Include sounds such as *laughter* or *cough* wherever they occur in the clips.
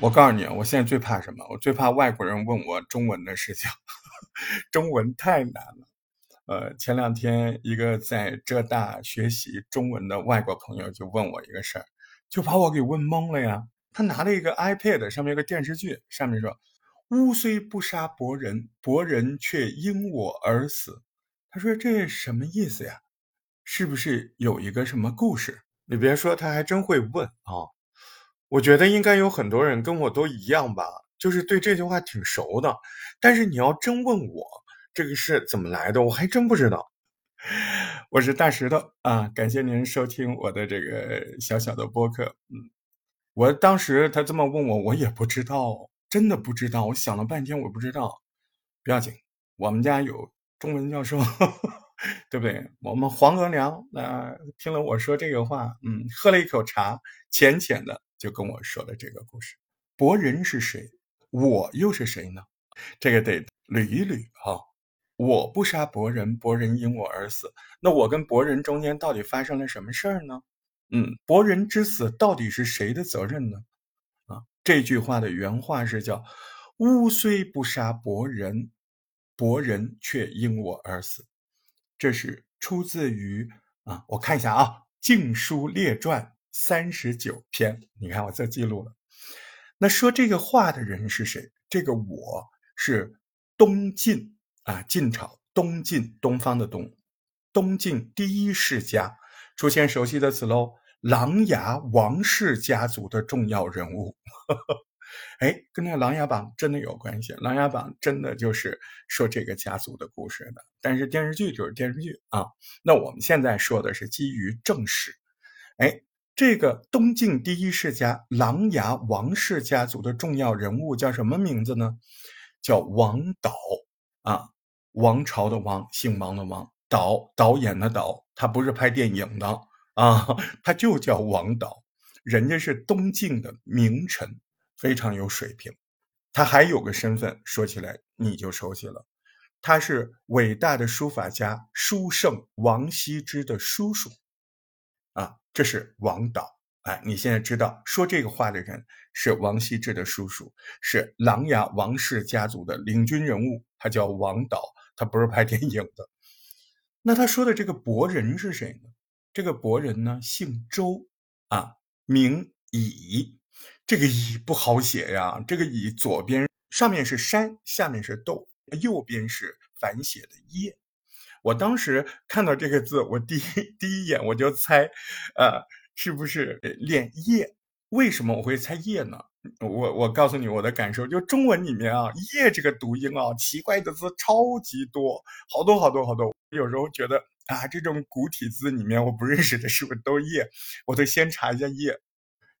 我告诉你，我现在最怕什么？我最怕外国人问我中文的事情，*laughs* 中文太难了。呃，前两天一个在浙大学习中文的外国朋友就问我一个事儿，就把我给问懵了呀。他拿了一个 iPad，上面有个电视剧，上面说“乌虽不杀伯仁，伯仁却因我而死”。他说这什么意思呀？是不是有一个什么故事？你别说，他还真会问啊。我觉得应该有很多人跟我都一样吧，就是对这句话挺熟的。但是你要真问我这个是怎么来的，我还真不知道。*laughs* 我是大石头啊，感谢您收听我的这个小小的播客。嗯，我当时他这么问我，我也不知道，真的不知道。我想了半天，我不知道。不要紧，我们家有中文教授，*laughs* 对不对？我们黄额娘那听了我说这个话，嗯，喝了一口茶，浅浅的。就跟我说了这个故事，伯仁是谁？我又是谁呢？这个得捋一捋哈。我不杀伯仁，伯仁因我而死。那我跟伯仁中间到底发生了什么事儿呢？嗯，伯仁之死到底是谁的责任呢？啊，这句话的原话是叫“吾虽不杀伯仁，伯仁却因我而死”。这是出自于啊，我看一下啊，《晋书列传》。三十九篇，你看我这记录了。那说这个话的人是谁？这个我是东晋啊，晋朝东晋东方的东，东晋第一世家，出现熟悉的词喽，琅琊王氏家族的重要人物。*laughs* 哎，跟那个《琅琊榜》真的有关系，《琅琊榜》真的就是说这个家族的故事的。但是电视剧就是电视剧啊。那我们现在说的是基于正史，哎。这个东晋第一世家琅琊王氏家族的重要人物叫什么名字呢？叫王导啊，王朝的王，姓王的王，导导演的导，他不是拍电影的啊，他就叫王导，人家是东晋的名臣，非常有水平。他还有个身份，说起来你就熟悉了，他是伟大的书法家书圣王羲之的叔叔。啊，这是王导，哎，你现在知道说这个话的人是王羲之的叔叔，是琅琊王氏家族的领军人物，他叫王导，他不是拍电影的。那他说的这个伯仁是谁呢？这个伯仁呢，姓周，啊，名乙。这个乙不好写呀，这个乙左边上面是山，下面是豆，右边是反写的叶。我当时看到这个字，我第一 *laughs* 第一眼我就猜，呃，是不是练叶？为什么我会猜叶呢？我我告诉你我的感受，就中文里面啊，叶这个读音啊，奇怪的字超级多，好多好多好多。有时候觉得啊，这种古体字里面我不认识的是不是都叶？我都先查一下叶，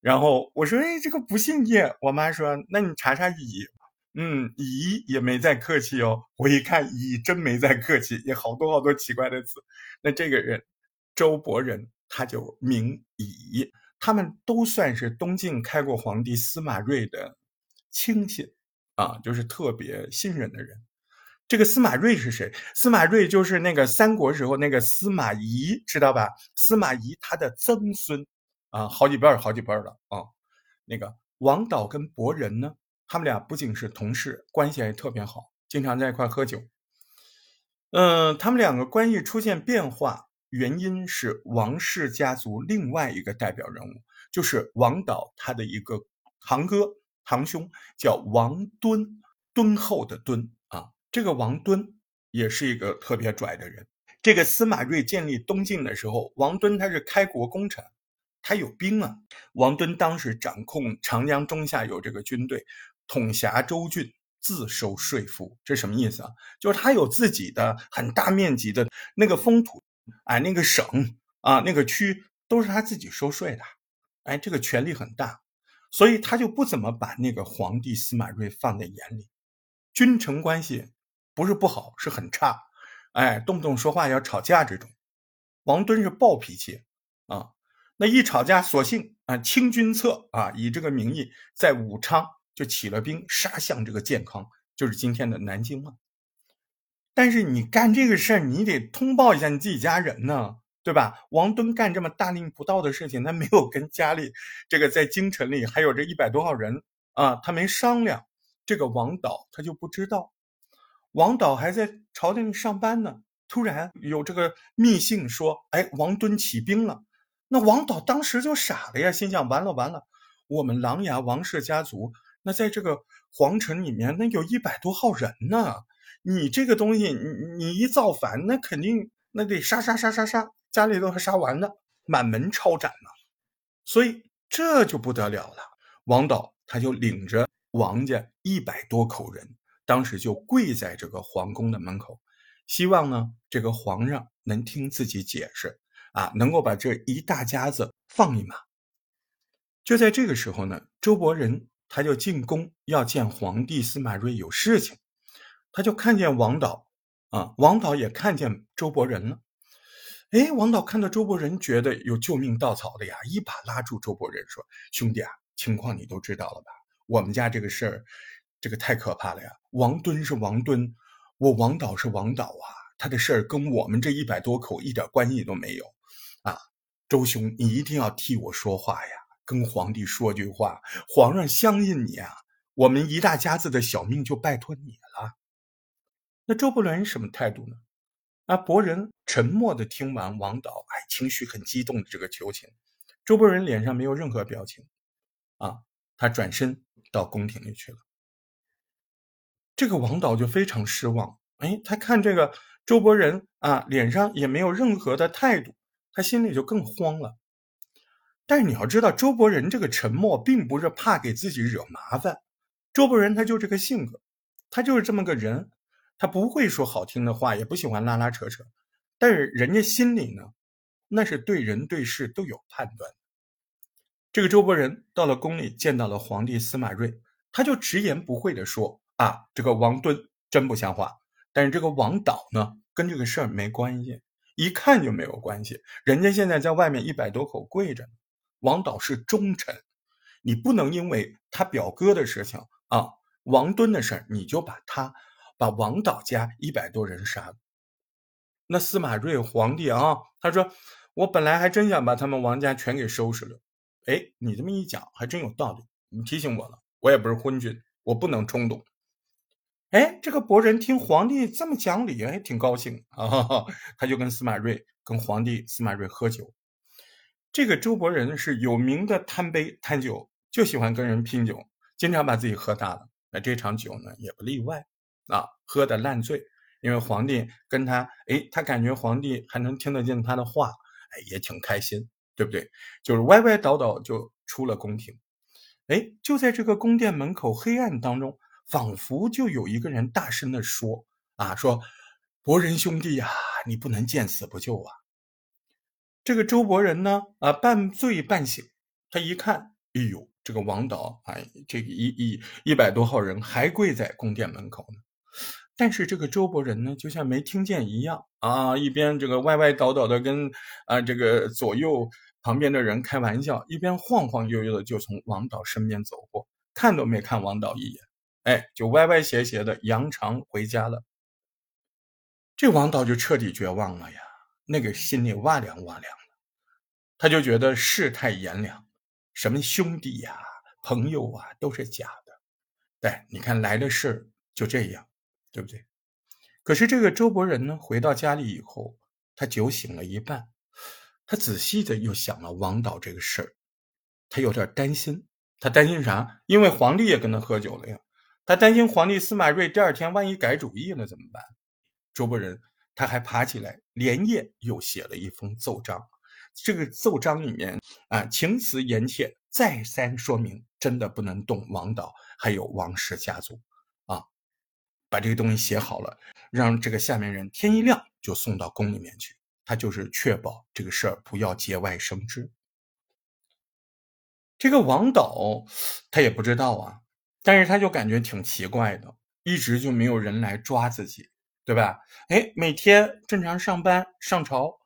然后我说，哎，这个不姓叶。我妈说，那你查查乙。嗯，乙也没再客气哦。我一看，乙真没再客气，也好多好多奇怪的字。那这个人，周伯仁，他就名乙，他们都算是东晋开国皇帝司马睿的亲信啊，就是特别信任的人。这个司马睿是谁？司马睿就是那个三国时候那个司马懿，知道吧？司马懿他的曾孙啊，好几辈儿，好几辈儿了啊。那个王导跟伯仁呢？他们俩不仅是同事，关系还特别好，经常在一块喝酒。嗯，他们两个关系出现变化，原因是王氏家族另外一个代表人物，就是王导他的一个堂哥、堂兄，叫王敦，敦厚的敦啊。这个王敦也是一个特别拽的人。这个司马睿建立东晋的时候，王敦他是开国功臣，他有兵啊。王敦当时掌控长江中下游这个军队。统辖州郡，自收税赋，这什么意思啊？就是他有自己的很大面积的那个封土，哎，那个省啊，那个区都是他自己收税的，哎，这个权力很大，所以他就不怎么把那个皇帝司马睿放在眼里，君臣关系不是不好，是很差，哎，动不动说话要吵架这种。王敦是暴脾气啊，那一吵架，索性啊清君侧啊，以这个名义在武昌。就起了兵，杀向这个健康，就是今天的南京嘛。但是你干这个事儿，你得通报一下你自己家人呢，对吧？王敦干这么大逆不道的事情，他没有跟家里这个在京城里还有这一百多号人啊，他没商量，这个王导他就不知道。王导还在朝廷上班呢，突然有这个密信说：“哎，王敦起兵了。”那王导当时就傻了呀，心想：完了完了，我们琅琊王氏家族，那在这个皇城里面，那有一百多号人呢。你这个东西，你你一造反，那肯定那得杀杀杀杀杀，家里都还杀完了，满门抄斩呢。所以这就不得了了，王导他就领着王家一百多口人。当时就跪在这个皇宫的门口，希望呢这个皇上能听自己解释啊，能够把这一大家子放一马。就在这个时候呢，周伯仁他就进宫要见皇帝司马睿有事情，他就看见王导啊，王导也看见周伯仁了。哎，王导看到周伯仁，觉得有救命稻草的呀，一把拉住周伯仁说：“兄弟啊，情况你都知道了吧？我们家这个事儿。”这个太可怕了呀！王敦是王敦，我王导是王导啊，他的事儿跟我们这一百多口一点关系都没有，啊，周兄，你一定要替我说话呀，跟皇帝说句话，皇上相信你啊，我们一大家子的小命就拜托你了。那周伯伦什么态度呢？啊，伯仁沉默的听完王导，哎，情绪很激动的这个求情，周伯仁脸上没有任何表情，啊，他转身到宫廷里去了。这个王导就非常失望，哎，他看这个周伯仁啊，脸上也没有任何的态度，他心里就更慌了。但是你要知道，周伯仁这个沉默，并不是怕给自己惹麻烦。周伯仁他就这个性格，他就是这么个人，他不会说好听的话，也不喜欢拉拉扯扯。但是人家心里呢，那是对人对事都有判断。这个周伯仁到了宫里，见到了皇帝司马睿，他就直言不讳地说。啊，这个王敦真不像话，但是这个王导呢，跟这个事儿没关系，一看就没有关系。人家现在在外面一百多口跪着呢，王导是忠臣，你不能因为他表哥的事情啊，王敦的事儿，你就把他把王导家一百多人杀了。那司马睿皇帝啊，他说我本来还真想把他们王家全给收拾了，哎，你这么一讲还真有道理，你提醒我了，我也不是昏君，我不能冲动。哎，这个伯仁听皇帝这么讲理，还挺高兴啊！他就跟司马睿、跟皇帝司马睿喝酒。这个周伯仁是有名的贪杯贪酒，就喜欢跟人拼酒，经常把自己喝大了。那这场酒呢，也不例外啊，喝的烂醉。因为皇帝跟他，哎，他感觉皇帝还能听得见他的话，哎，也挺开心，对不对？就是歪歪倒倒就出了宫廷。哎，就在这个宫殿门口黑暗当中。仿佛就有一个人大声的说：“啊，说伯仁兄弟呀，你不能见死不救啊！”这个周伯仁呢，啊，半醉半醒，他一看，哎呦，这个王导，哎，这个一一一百多号人还跪在宫殿门口呢。但是这个周伯仁呢，就像没听见一样啊，一边这个歪歪倒倒的跟啊这个左右旁边的人开玩笑，一边晃晃悠悠的就从王导身边走过，看都没看王导一眼。哎，就歪歪斜斜的扬长回家了。这王导就彻底绝望了呀，那个心里哇凉哇凉的，他就觉得世态炎凉，什么兄弟呀、朋友啊，都是假的。对，你看来的事就这样，对不对？可是这个周伯仁呢，回到家里以后，他酒醒了一半，他仔细的又想了王导这个事，他有点担心。他担心啥？因为皇帝也跟他喝酒了呀。他担心皇帝司马睿第二天万一改主意了怎么办？周伯仁他还爬起来，连夜又写了一封奏章。这个奏章里面啊，情辞言切，再三说明真的不能动王导，还有王氏家族啊。把这个东西写好了，让这个下面人天一亮就送到宫里面去。他就是确保这个事儿不要节外生枝。这个王导他也不知道啊。但是他就感觉挺奇怪的，一直就没有人来抓自己，对吧？哎，每天正常上班上朝，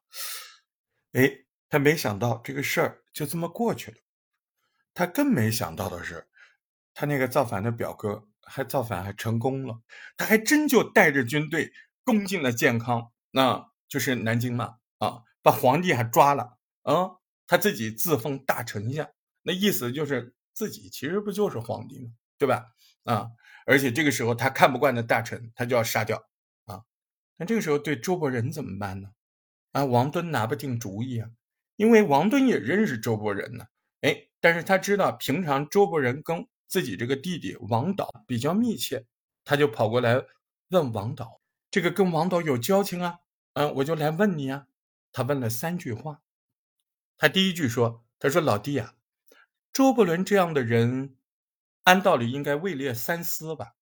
哎，他没想到这个事儿就这么过去了。他更没想到的是，他那个造反的表哥还造反还成功了，他还真就带着军队攻进了建康，那就是南京嘛，啊，把皇帝还抓了，啊，他自己自封大丞相，那意思就是自己其实不就是皇帝吗？对吧？啊，而且这个时候他看不惯的大臣，他就要杀掉。那这个时候对周伯仁怎么办呢？啊，王敦拿不定主意啊，因为王敦也认识周伯仁呢。哎，但是他知道平常周伯仁跟自己这个弟弟王导比较密切，他就跑过来问王导：“这个跟王导有交情啊？嗯，我就来问你啊。”他问了三句话。他第一句说：“他说老弟呀，周伯伦这样的人，按道理应该位列三司吧？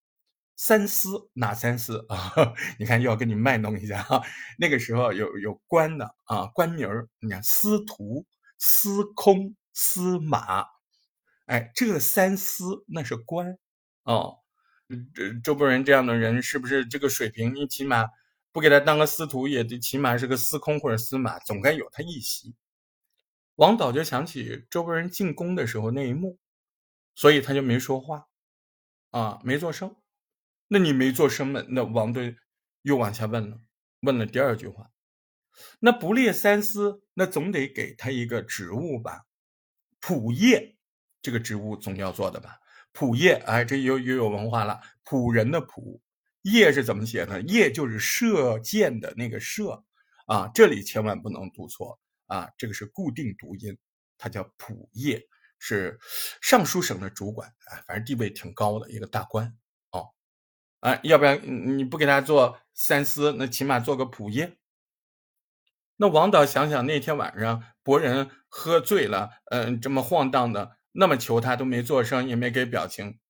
三司哪三司 *laughs* 啊？你看又要跟你卖弄一下哈。那个时候有有官的啊，官名儿，你看司徒、司空、司马，哎，这三司那是官哦。这周伯仁这样的人是不是这个水平？你起码不给他当个司徒，也得起码是个司空或者司马，总该有他一席。”王导就想起周伯仁进宫的时候那一幕，所以他就没说话，啊，没做声。那你没做声嘛？那王敦又往下问了，问了第二句话，那不列三司，那总得给他一个职务吧？仆业这个职务总要做的吧？仆业，哎，这又又有文化了。仆人的仆，业是怎么写呢？业就是射箭的那个射，啊，这里千万不能读错。啊，这个是固定读音，它叫仆业，是尚书省的主管，啊，反正地位挺高的一个大官。啊，要不然你不给他做三思，那起码做个仆射。那王导想想那天晚上博人喝醉了，嗯，这么晃荡的，那么求他都没做声，也没给表情，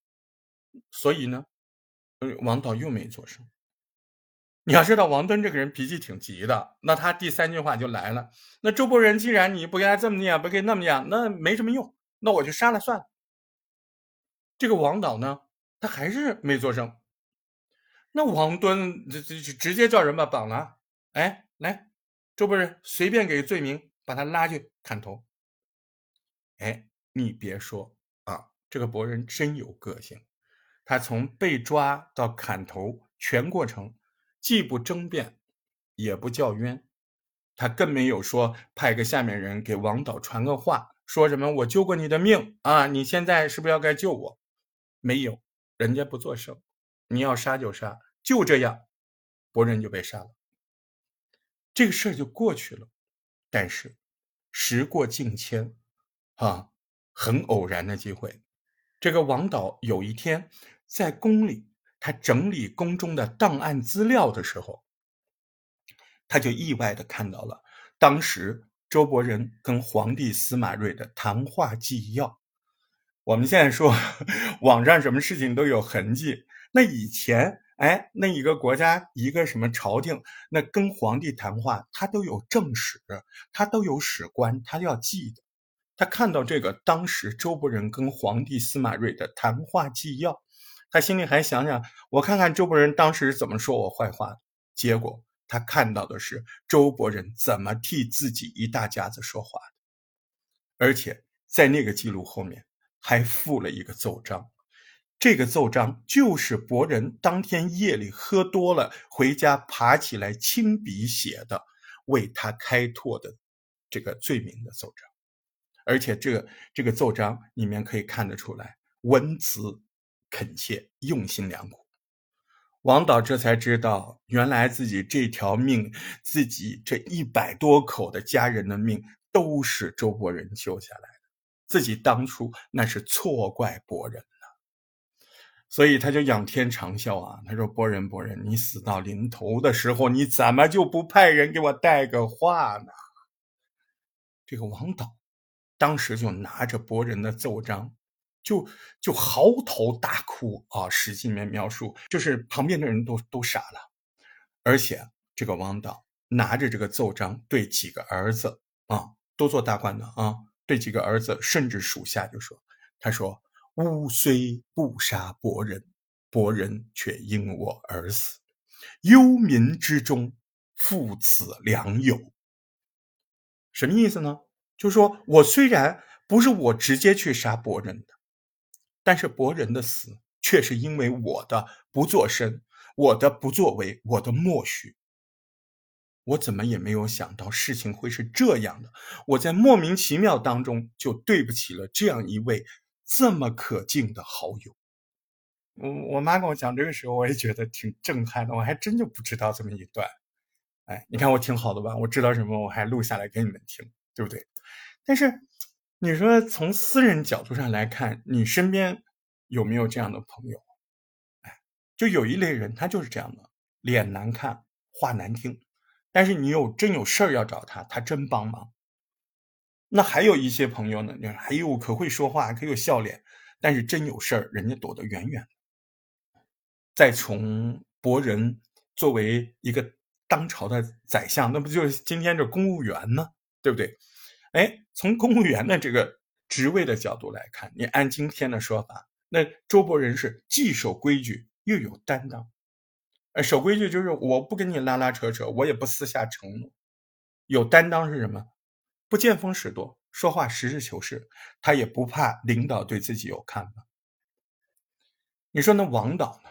所以呢，王导又没做声。*laughs* 你要知道，王敦这个人脾气挺急的，那他第三句话就来了。那周伯仁既然你不给他这么念，不给那么念，那没什么用，那我就杀了算了。这个王导呢，他还是没做声。那王敦这这直接叫人把绑了。哎，来，周伯仁随便给罪名，把他拉去砍头。哎，你别说啊，这个伯仁真有个性，他从被抓到砍头全过程。既不争辩，也不叫冤，他更没有说派个下面人给王导传个话，说什么我救过你的命啊，你现在是不是要该救我？没有，人家不作声，你要杀就杀，就这样，伯仁就被杀了，这个事儿就过去了。但是时过境迁，啊，很偶然的机会，这个王导有一天在宫里。他整理宫中的档案资料的时候，他就意外的看到了当时周伯仁跟皇帝司马睿的谈话纪要。我们现在说 *laughs* 网上什么事情都有痕迹，那以前哎，那一个国家一个什么朝廷，那跟皇帝谈话，他都有正史，他都有史官，他要记的。他看到这个当时周伯仁跟皇帝司马睿的谈话纪要。他心里还想想，我看看周伯仁当时怎么说我坏话。结果他看到的是周伯仁怎么替自己一大家子说话的，而且在那个记录后面还附了一个奏章。这个奏章就是伯仁当天夜里喝多了回家爬起来亲笔写的，为他开拓的这个罪名的奏章。而且这个这个奏章里面可以看得出来文辞。恳切，用心良苦，王导这才知道，原来自己这条命，自己这一百多口的家人的命，都是周伯仁救下来的。自己当初那是错怪伯仁，所以他就仰天长啸啊！他说：“伯仁，伯仁，你死到临头的时候，你怎么就不派人给我带个话呢？”这个王导当时就拿着伯仁的奏章。就就嚎啕大哭啊！史记里面描述，就是旁边的人都都傻了，而且这个王导拿着这个奏章，对几个儿子啊，都做大官的啊，对几个儿子甚至属下就说：“他说吾虽不杀伯仁，伯仁却因我而死，忧民之中，父此良友。”什么意思呢？就是说我虽然不是我直接去杀伯仁的。但是伯仁的死却是因为我的不作声，我的不作为，我的默许。我怎么也没有想到事情会是这样的。我在莫名其妙当中就对不起了这样一位这么可敬的好友。我我妈跟我讲这个时候，我也觉得挺震撼的，我还真就不知道这么一段。哎，你看我挺好的吧？我知道什么，我还录下来给你们听，对不对？但是你说从私人角度上来看，你身边有没有这样的朋友？哎，就有一类人，他就是这样的，脸难看，话难听，但是你有真有事儿要找他，他真帮忙。那还有一些朋友呢，你说哎呦，可会说话，可有笑脸，但是真有事儿，人家躲得远远的。再从博人作为一个。当朝的宰相，那不就是今天这公务员吗？对不对？哎，从公务员的这个职位的角度来看，你按今天的说法，那周伯仁是既守规矩又有担当。哎，守规矩就是我不跟你拉拉扯扯，我也不私下承诺。有担当是什么？不见风使舵，说话实事求是，他也不怕领导对自己有看法。你说那王导呢？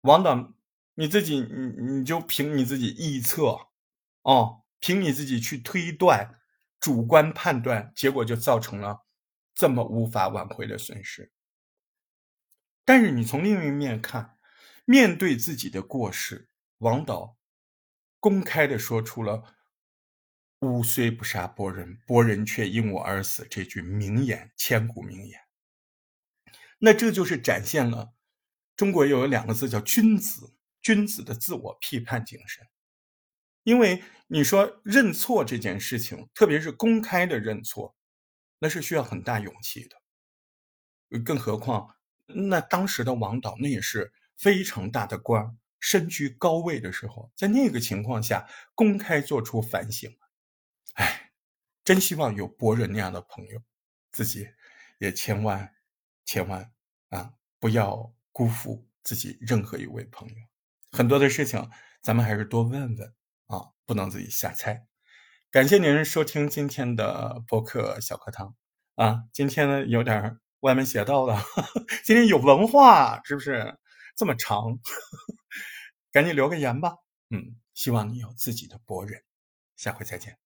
王导。你自己，你你就凭你自己臆测，哦，凭你自己去推断，主观判断，结果就造成了这么无法挽回的损失。但是你从另一面看，面对自己的过失，王导公开的说出了“吾虽不杀伯仁，伯仁却因我而死”这句名言，千古名言。那这就是展现了中国又有两个字叫“君子”。君子的自我批判精神，因为你说认错这件事情，特别是公开的认错，那是需要很大勇气的。更何况，那当时的王导那也是非常大的官，身居高位的时候，在那个情况下公开做出反省，真希望有博人那样的朋友，自己也千万千万啊，不要辜负自己任何一位朋友。很多的事情，咱们还是多问问啊，不能自己瞎猜。感谢您收听今天的播客小课堂啊，今天呢有点歪门邪道的，*laughs* 今天有文化是不是这么长？*laughs* 赶紧留个言吧。嗯，希望你有自己的博人，下回再见。